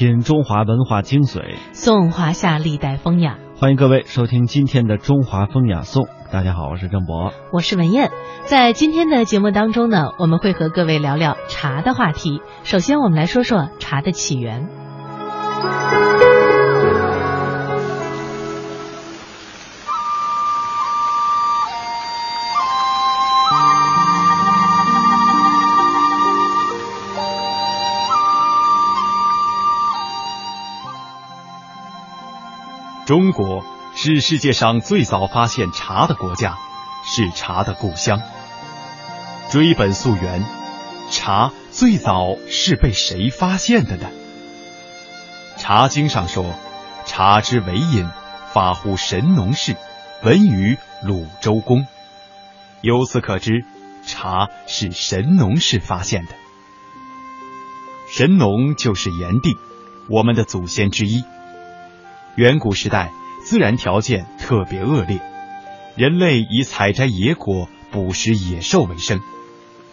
品中华文化精髓，颂华夏历代风雅。欢迎各位收听今天的《中华风雅颂》。大家好，我是郑博，我是文燕。在今天的节目当中呢，我们会和各位聊聊茶的话题。首先，我们来说说茶的起源。中国是世界上最早发现茶的国家，是茶的故乡。追本溯源，茶最早是被谁发现的呢？《茶经》上说：“茶之为饮，发乎神农氏，闻于鲁周公。”由此可知，茶是神农氏发现的。神农就是炎帝，我们的祖先之一。远古时代，自然条件特别恶劣，人类以采摘野果、捕食野兽为生，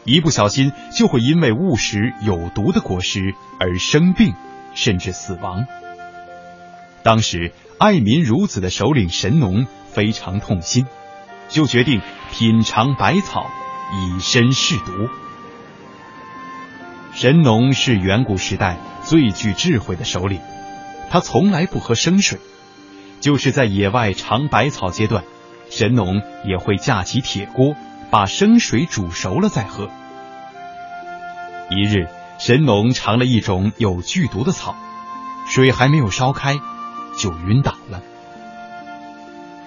一不小心就会因为误食有毒的果实而生病，甚至死亡。当时爱民如子的首领神农非常痛心，就决定品尝百草，以身试毒。神农是远古时代最具智慧的首领。他从来不喝生水，就是在野外尝百草阶段，神农也会架起铁锅，把生水煮熟了再喝。一日，神农尝了一种有剧毒的草，水还没有烧开，就晕倒了。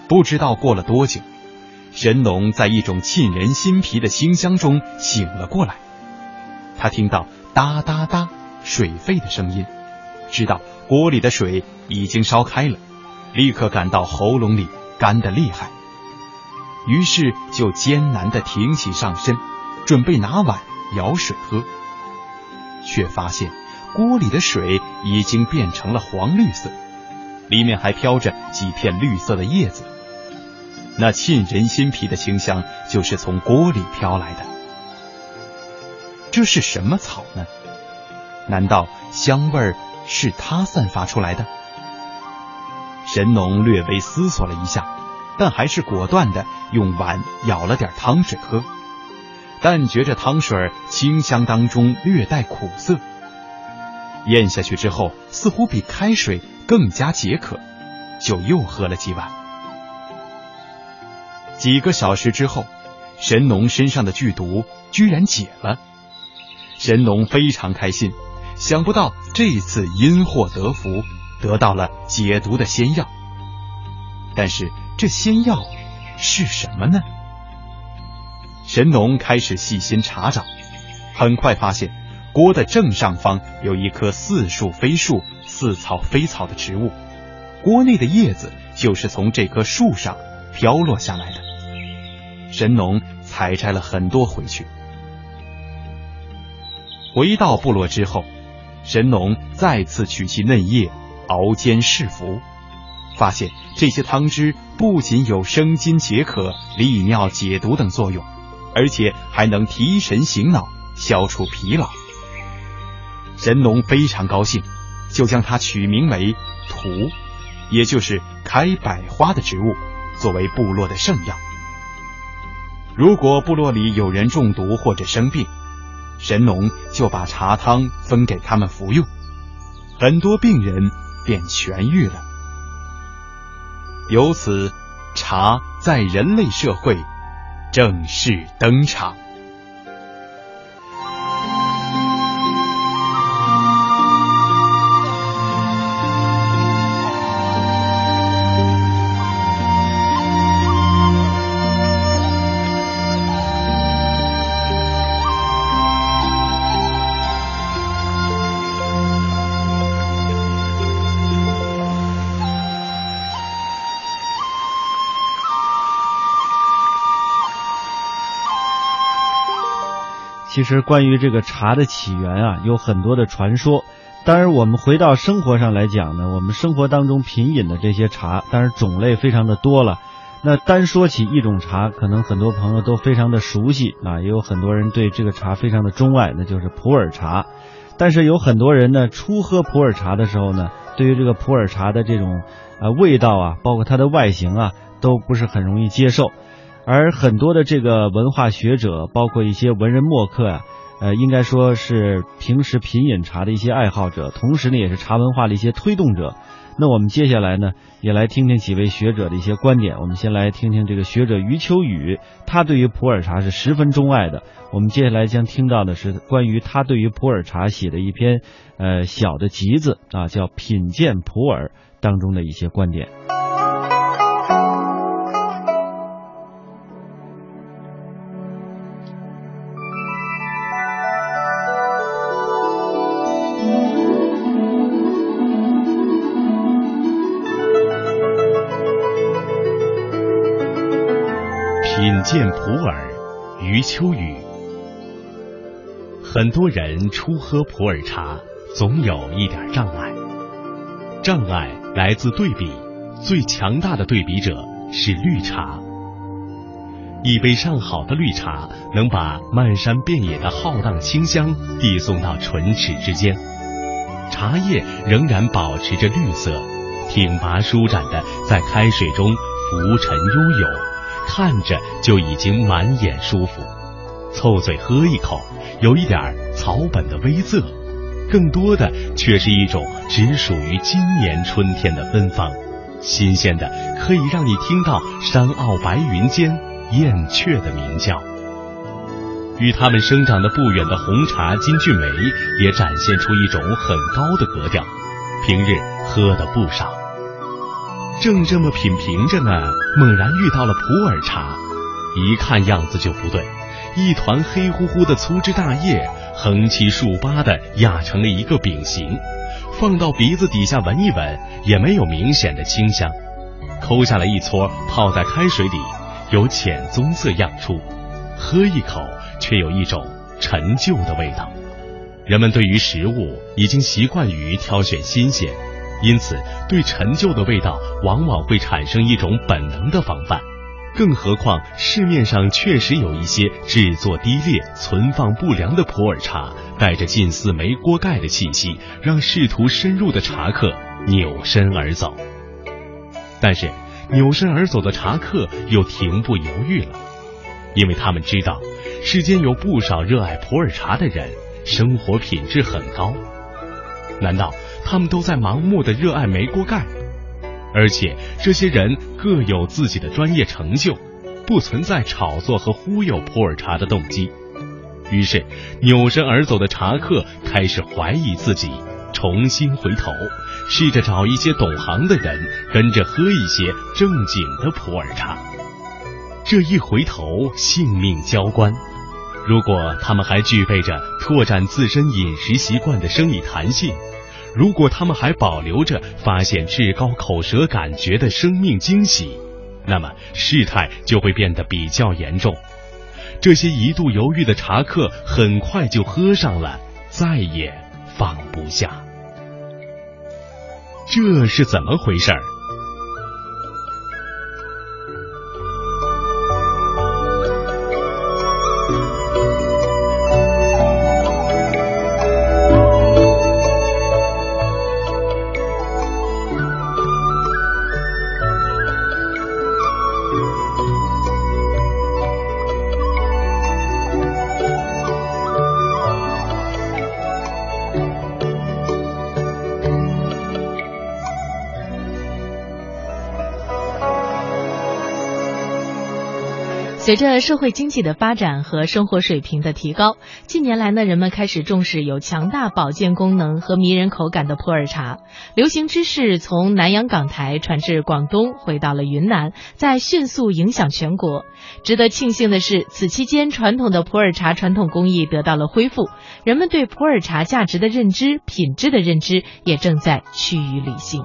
不知道过了多久，神农在一种沁人心脾的清香中醒了过来，他听到哒哒哒水沸的声音。知道锅里的水已经烧开了，立刻感到喉咙里干得厉害，于是就艰难的挺起上身，准备拿碗舀水喝，却发现锅里的水已经变成了黄绿色，里面还飘着几片绿色的叶子，那沁人心脾的清香就是从锅里飘来的。这是什么草呢？难道香味儿？是他散发出来的。神农略微思索了一下，但还是果断的用碗舀了点汤水喝。但觉着汤水清香当中略带苦涩，咽下去之后，似乎比开水更加解渴，就又喝了几碗。几个小时之后，神农身上的剧毒居然解了，神农非常开心。想不到这次因祸得福，得到了解毒的仙药。但是这仙药是什么呢？神农开始细心查找，很快发现锅的正上方有一棵似树非树、似草非草的植物，锅内的叶子就是从这棵树上飘落下来的。神农采摘了很多回去，回到部落之后。神农再次取其嫩叶熬煎试服，发现这些汤汁不仅有生津解渴、利尿解毒等作用，而且还能提神醒脑、消除疲劳。神农非常高兴，就将它取名为“荼”，也就是开百花的植物，作为部落的圣药。如果部落里有人中毒或者生病，神农就把茶汤分给他们服用，很多病人便痊愈了。由此，茶在人类社会正式登场。其实关于这个茶的起源啊，有很多的传说。当然，我们回到生活上来讲呢，我们生活当中品饮的这些茶，当然种类非常的多了。那单说起一种茶，可能很多朋友都非常的熟悉啊，也有很多人对这个茶非常的钟爱，那就是普洱茶。但是有很多人呢，初喝普洱茶的时候呢，对于这个普洱茶的这种呃味道啊，包括它的外形啊，都不是很容易接受。而很多的这个文化学者，包括一些文人墨客啊，呃，应该说是平时品饮茶的一些爱好者，同时呢，也是茶文化的一些推动者。那我们接下来呢，也来听听几位学者的一些观点。我们先来听听这个学者余秋雨，他对于普洱茶是十分钟爱的。我们接下来将听到的是关于他对于普洱茶写的一篇呃小的集子啊，叫《品鉴普洱》当中的一些观点。普洱，余秋雨。很多人初喝普洱茶，总有一点障碍。障碍来自对比，最强大的对比者是绿茶。一杯上好的绿茶，能把漫山遍野的浩荡清香递送到唇齿之间，茶叶仍然保持着绿色，挺拔舒展的在开水中浮沉悠悠。看着就已经满眼舒服，凑嘴喝一口，有一点草本的微涩，更多的却是一种只属于今年春天的芬芳，新鲜的可以让你听到山坳白云间燕雀的鸣叫。与它们生长的不远的红茶金骏眉也展现出一种很高的格调，平日喝的不少。正这么品评着呢，猛然遇到了普洱茶，一看样子就不对，一团黑乎乎的粗枝大叶，横七竖八的压成了一个饼形，放到鼻子底下闻一闻，也没有明显的清香。抠下来一撮，泡在开水里，有浅棕色漾出，喝一口，却有一种陈旧的味道。人们对于食物已经习惯于挑选新鲜。因此，对陈旧的味道往往会产生一种本能的防范，更何况市面上确实有一些制作低劣、存放不良的普洱茶，带着近似煤锅盖的气息，让试图深入的茶客扭身而走。但是，扭身而走的茶客又停步犹豫了，因为他们知道，世间有不少热爱普洱茶的人，生活品质很高。难道？他们都在盲目的热爱煤锅盖，而且这些人各有自己的专业成就，不存在炒作和忽悠普洱茶的动机。于是，扭身而走的茶客开始怀疑自己，重新回头，试着找一些懂行的人，跟着喝一些正经的普洱茶。这一回头，性命交关。如果他们还具备着拓展自身饮食习惯的生理弹性，如果他们还保留着发现至高口舌感觉的生命惊喜，那么事态就会变得比较严重。这些一度犹豫的茶客很快就喝上了，再也放不下。这是怎么回事儿？随着社会经济的发展和生活水平的提高，近年来呢，人们开始重视有强大保健功能和迷人口感的普洱茶。流行之势从南洋港台传至广东，回到了云南，在迅速影响全国。值得庆幸的是，此期间传统的普洱茶传统工艺得到了恢复，人们对普洱茶价值的认知、品质的认知也正在趋于理性。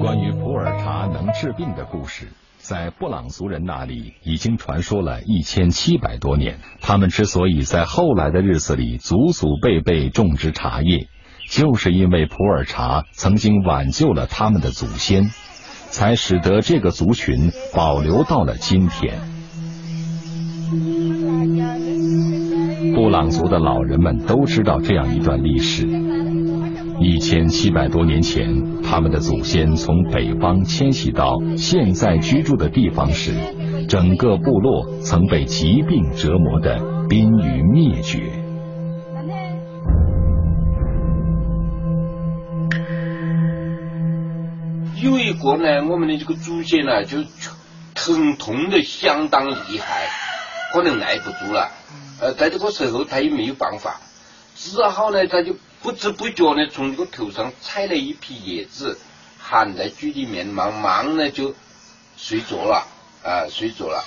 关于普洱茶能治病的故事。在布朗族人那里已经传说了一千七百多年。他们之所以在后来的日子里祖祖辈辈种植茶叶，就是因为普洱茶曾经挽救了他们的祖先，才使得这个族群保留到了今天。布朗族的老人们都知道这样一段历史：一千七百多年前，他们的祖先从北方迁徙到现在居住的地方时，整个部落曾被疾病折磨的濒于灭绝。有一个呢，我们的这个祖先呢，就疼痛的相当厉害，可能耐不住了。呃，在这个时候他也没有办法，只好呢，他就不知不觉呢，从这个头上采了一批叶子，含在嘴里面，慢慢呢就睡着了，啊，睡着了。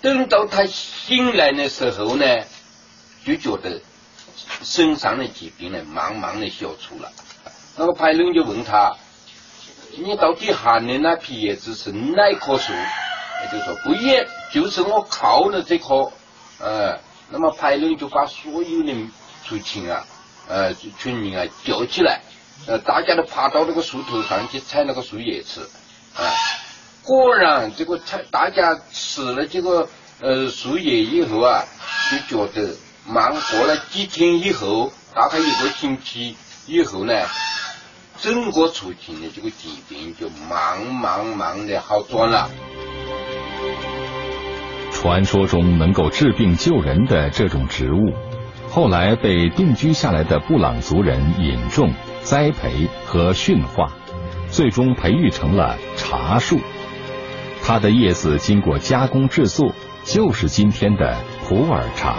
等到他醒来的时候呢，就觉得身上的疾病呢，慢慢的消除了。那个派人就问他：“你到底含的那批叶子是哪棵树？”他就说：“不也，就是我靠的这棵。”呃。那么派人就把所有的族亲啊，呃，村民啊叫起来，呃，大家都爬到那个树头上去采那个树叶吃，啊，果然这个采大家吃了这个呃树叶以后啊，就觉得，慢过了几天以后，大概一个星期以后呢，整个族群的这个疾病就慢慢慢的好转了。传说中能够治病救人的这种植物，后来被定居下来的布朗族人引种、栽培和驯化，最终培育成了茶树。它的叶子经过加工制作，就是今天的普洱茶。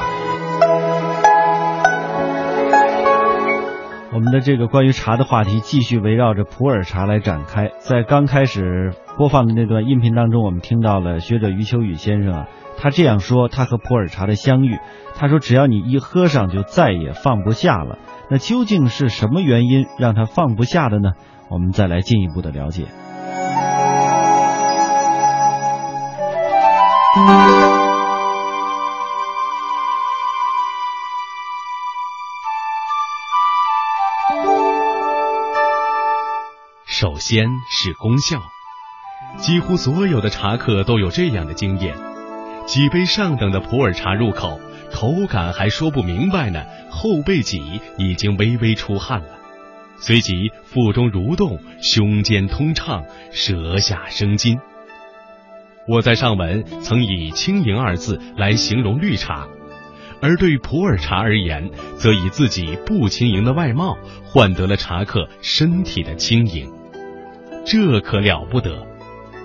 我们的这个关于茶的话题继续围绕着普洱茶来展开。在刚开始播放的那段音频当中，我们听到了学者余秋雨先生啊。他这样说，他和普洱茶的相遇。他说：“只要你一喝上，就再也放不下了。”那究竟是什么原因让他放不下的呢？我们再来进一步的了解。首先是功效，几乎所有的茶客都有这样的经验。几杯上等的普洱茶入口，口感还说不明白呢，后背脊已经微微出汗了，随即腹中蠕动，胸间通畅，舌下生津。我在上文曾以轻盈二字来形容绿茶，而对普洱茶而言，则以自己不轻盈的外貌换得了茶客身体的轻盈，这可了不得。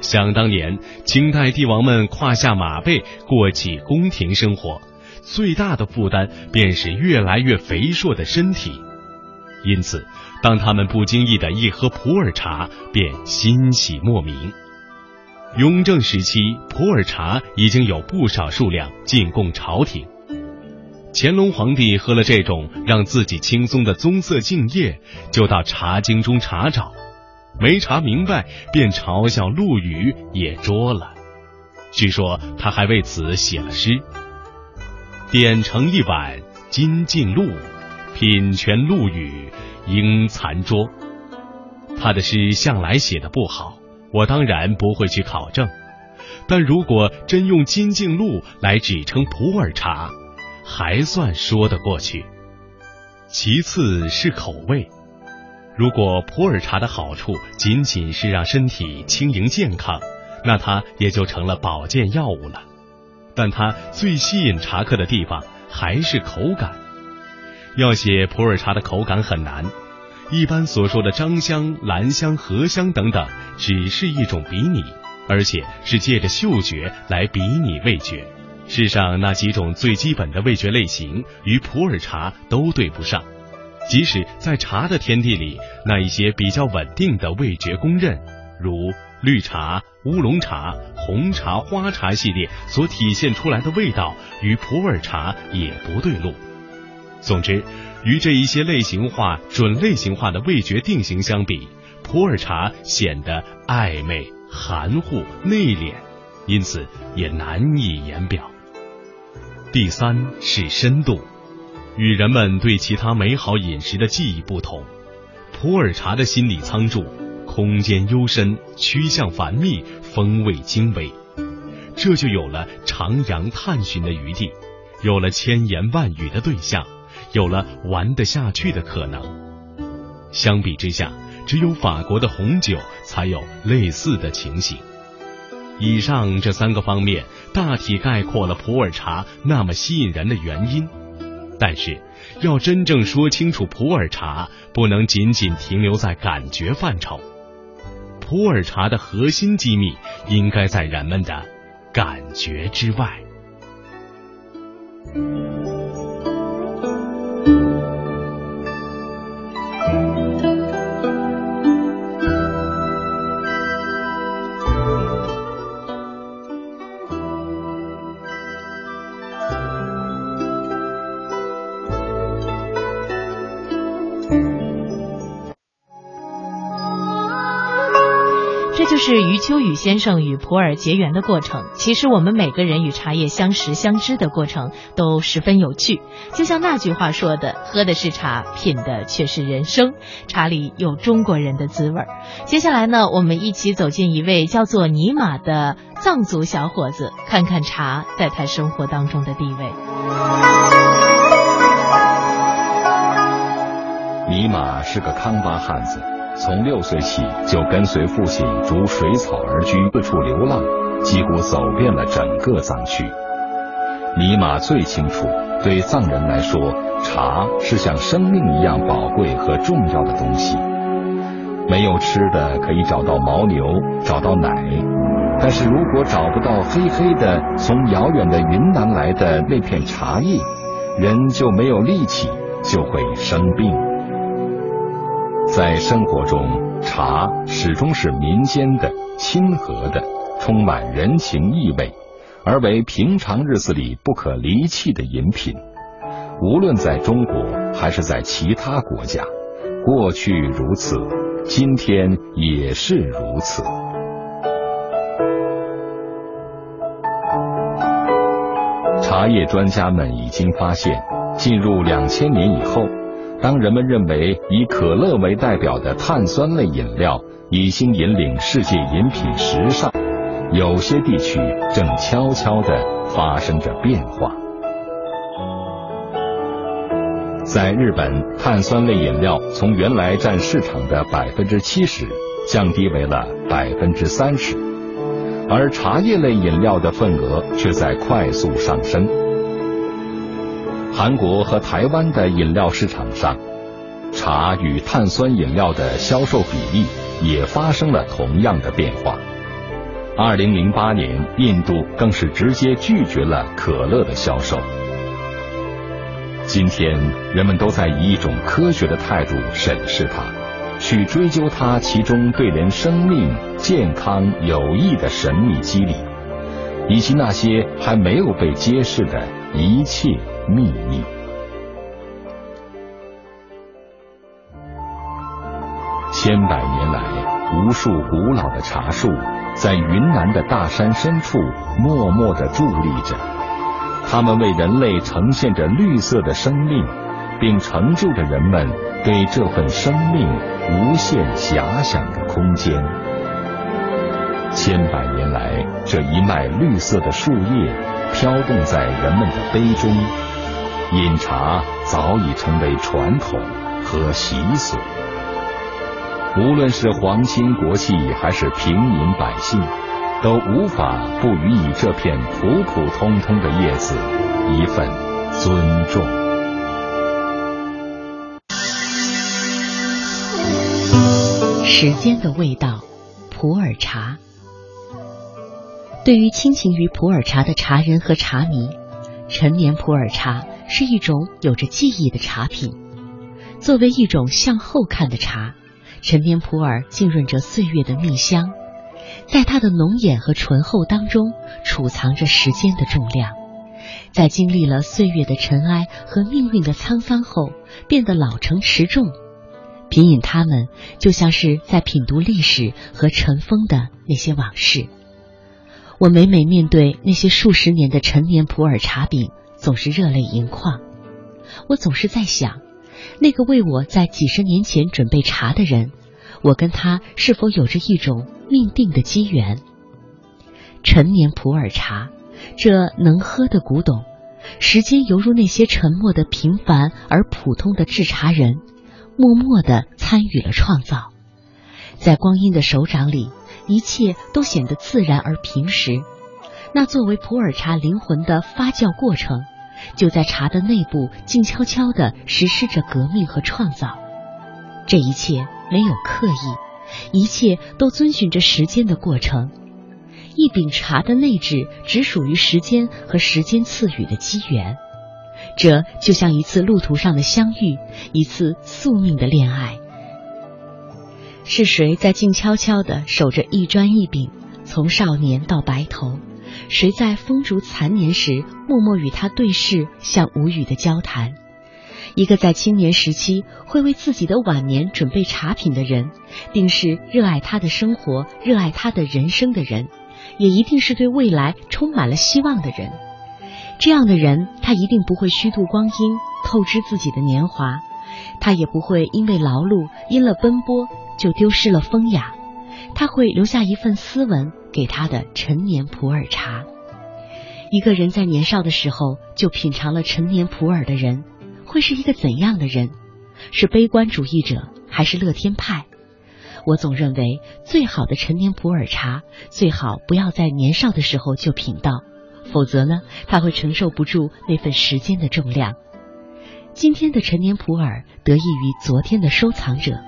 想当年，清代帝王们胯下马背过起宫廷生活，最大的负担便是越来越肥硕的身体。因此，当他们不经意的一喝普洱茶，便欣喜莫名。雍正时期，普洱茶已经有不少数量进贡朝廷。乾隆皇帝喝了这种让自己轻松的棕色净液，就到茶经中查找。没查明白，便嘲笑陆羽也捉了。据说他还为此写了诗：“点成一碗金镜露，品全陆羽应残拙。”他的诗向来写的不好，我当然不会去考证。但如果真用金镜露来指称普洱茶，还算说得过去。其次是口味。如果普洱茶的好处仅仅是让身体轻盈健康，那它也就成了保健药物了。但它最吸引茶客的地方还是口感。要写普洱茶的口感很难，一般所说的樟香、兰香、荷香等等，只是一种比拟，而且是借着嗅觉来比拟味觉。世上那几种最基本的味觉类型，与普洱茶都对不上。即使在茶的天地里，那一些比较稳定的味觉公认，如绿茶、乌龙茶、红茶、花茶系列所体现出来的味道，与普洱茶也不对路。总之，与这一些类型化、准类型化的味觉定型相比，普洱茶显得暧昧、含糊、内敛，因此也难以言表。第三是深度。与人们对其他美好饮食的记忆不同，普洱茶的心理仓贮，空间幽深，趋向繁密，风味精微，这就有了徜徉探寻的余地，有了千言万语的对象，有了玩得下去的可能。相比之下，只有法国的红酒才有类似的情形。以上这三个方面大体概括了普洱茶那么吸引人的原因，但是要真正说清楚普洱茶，不能仅仅停留在感觉范畴。普洱茶的核心机密应该在人们的感觉之外。是余秋雨先生与普洱结缘的过程。其实我们每个人与茶叶相识相知的过程都十分有趣。就像那句话说的：“喝的是茶，品的却是人生。茶里有中国人的滋味。”接下来呢，我们一起走进一位叫做尼玛的藏族小伙子，看看茶在他生活当中的地位。尼玛是个康巴汉子。从六岁起就跟随父亲逐水草而居，四处流浪，几乎走遍了整个藏区。尼玛最清楚，对藏人来说，茶是像生命一样宝贵和重要的东西。没有吃的可以找到牦牛，找到奶，但是如果找不到黑黑的从遥远的云南来的那片茶叶，人就没有力气，就会生病。在生活中，茶始终是民间的、亲和的、充满人情意味，而为平常日子里不可离弃的饮品。无论在中国还是在其他国家，过去如此，今天也是如此。茶叶专家们已经发现，进入两千年以后。当人们认为以可乐为代表的碳酸类饮料已经引领世界饮品时尚，有些地区正悄悄地发生着变化。在日本，碳酸类饮料从原来占市场的百分之七十，降低为了百分之三十，而茶叶类饮料的份额却在快速上升。韩国和台湾的饮料市场上，茶与碳酸饮料的销售比例也发生了同样的变化。二零零八年，印度更是直接拒绝了可乐的销售。今天，人们都在以一种科学的态度审视它，去追究它其中对人生命健康有益的神秘机理，以及那些还没有被揭示的一切。秘密。千百年来，无数古老的茶树在云南的大山深处默默的伫立着，它们为人类呈现着绿色的生命，并成就着人们对这份生命无限遐想的空间。千百年来，这一脉绿色的树叶飘动在人们的杯中。饮茶早已成为传统和习俗，无论是皇亲国戚还是平民百姓，都无法不予以这片普普通通的叶子一份尊重。时间的味道，普洱茶。对于倾情于普洱茶的茶人和茶迷，陈年普洱茶。是一种有着记忆的茶品。作为一种向后看的茶，陈年普洱浸润着岁月的蜜香，在它的浓眼和醇厚当中储藏着时间的重量，在经历了岁月的尘埃和命运的沧桑后，变得老成持重。品饮它们，就像是在品读历史和尘封的那些往事。我每每面对那些数十年的陈年普洱茶饼。总是热泪盈眶，我总是在想，那个为我在几十年前准备茶的人，我跟他是否有着一种命定的机缘？陈年普洱茶，这能喝的古董，时间犹如那些沉默的平凡而普通的制茶人，默默的参与了创造。在光阴的手掌里，一切都显得自然而平实。那作为普洱茶灵魂的发酵过程，就在茶的内部静悄悄地实施着革命和创造。这一切没有刻意，一切都遵循着时间的过程。一柄茶的内质只属于时间和时间赐予的机缘，这就像一次路途上的相遇，一次宿命的恋爱。是谁在静悄悄地守着一砖一柄，从少年到白头？谁在风烛残年时默默与他对视，像无语的交谈？一个在青年时期会为自己的晚年准备茶品的人，定是热爱他的生活、热爱他的人生的人，也一定是对未来充满了希望的人。这样的人，他一定不会虚度光阴，透支自己的年华；他也不会因为劳碌、因了奔波就丢失了风雅。他会留下一份斯文。给他的陈年普洱茶。一个人在年少的时候就品尝了陈年普洱的人，会是一个怎样的人？是悲观主义者还是乐天派？我总认为，最好的陈年普洱茶最好不要在年少的时候就品到，否则呢，他会承受不住那份时间的重量。今天的陈年普洱得益于昨天的收藏者。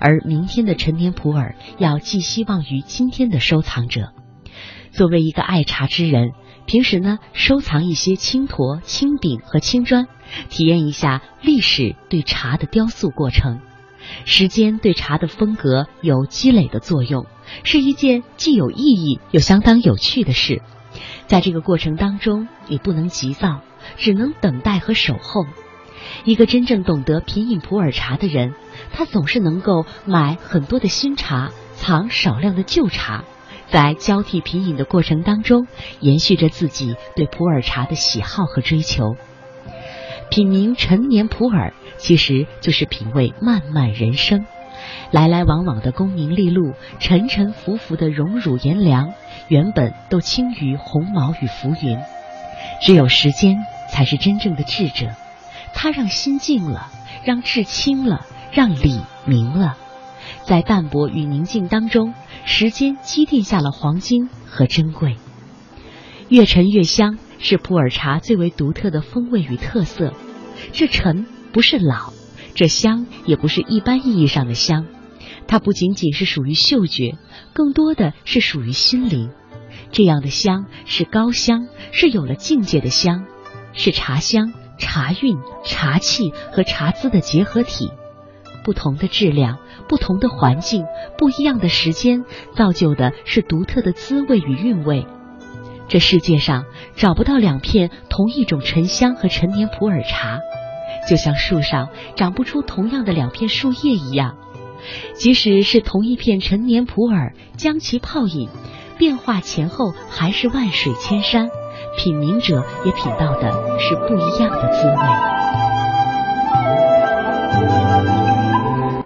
而明天的陈年普洱要寄希望于今天的收藏者。作为一个爱茶之人，平时呢收藏一些青砣、青饼和青砖，体验一下历史对茶的雕塑过程。时间对茶的风格有积累的作用，是一件既有意义又相当有趣的事。在这个过程当中，你不能急躁，只能等待和守候。一个真正懂得品饮普洱茶的人。他总是能够买很多的新茶，藏少量的旧茶，在交替品饮的过程当中，延续着自己对普洱茶的喜好和追求。品茗陈年普洱，其实就是品味漫漫人生。来来往往的功名利禄，沉沉浮浮的荣辱炎凉，原本都轻于鸿毛与浮云。只有时间，才是真正的智者。它让心静了，让志清了。让理明了，在淡泊与宁静当中，时间积淀下了黄金和珍贵。越陈越香是普洱茶最为独特的风味与特色。这陈不是老，这香也不是一般意义上的香，它不仅仅是属于嗅觉，更多的是属于心灵。这样的香是高香，是有了境界的香，是茶香、茶韵、茶气和茶姿的结合体。不同的质量，不同的环境，不一样的时间，造就的是独特的滋味与韵味。这世界上找不到两片同一种沉香和陈年普洱茶，就像树上长不出同样的两片树叶一样。即使是同一片陈年普洱，将其泡饮，变化前后还是万水千山，品茗者也品到的是不一样的滋味。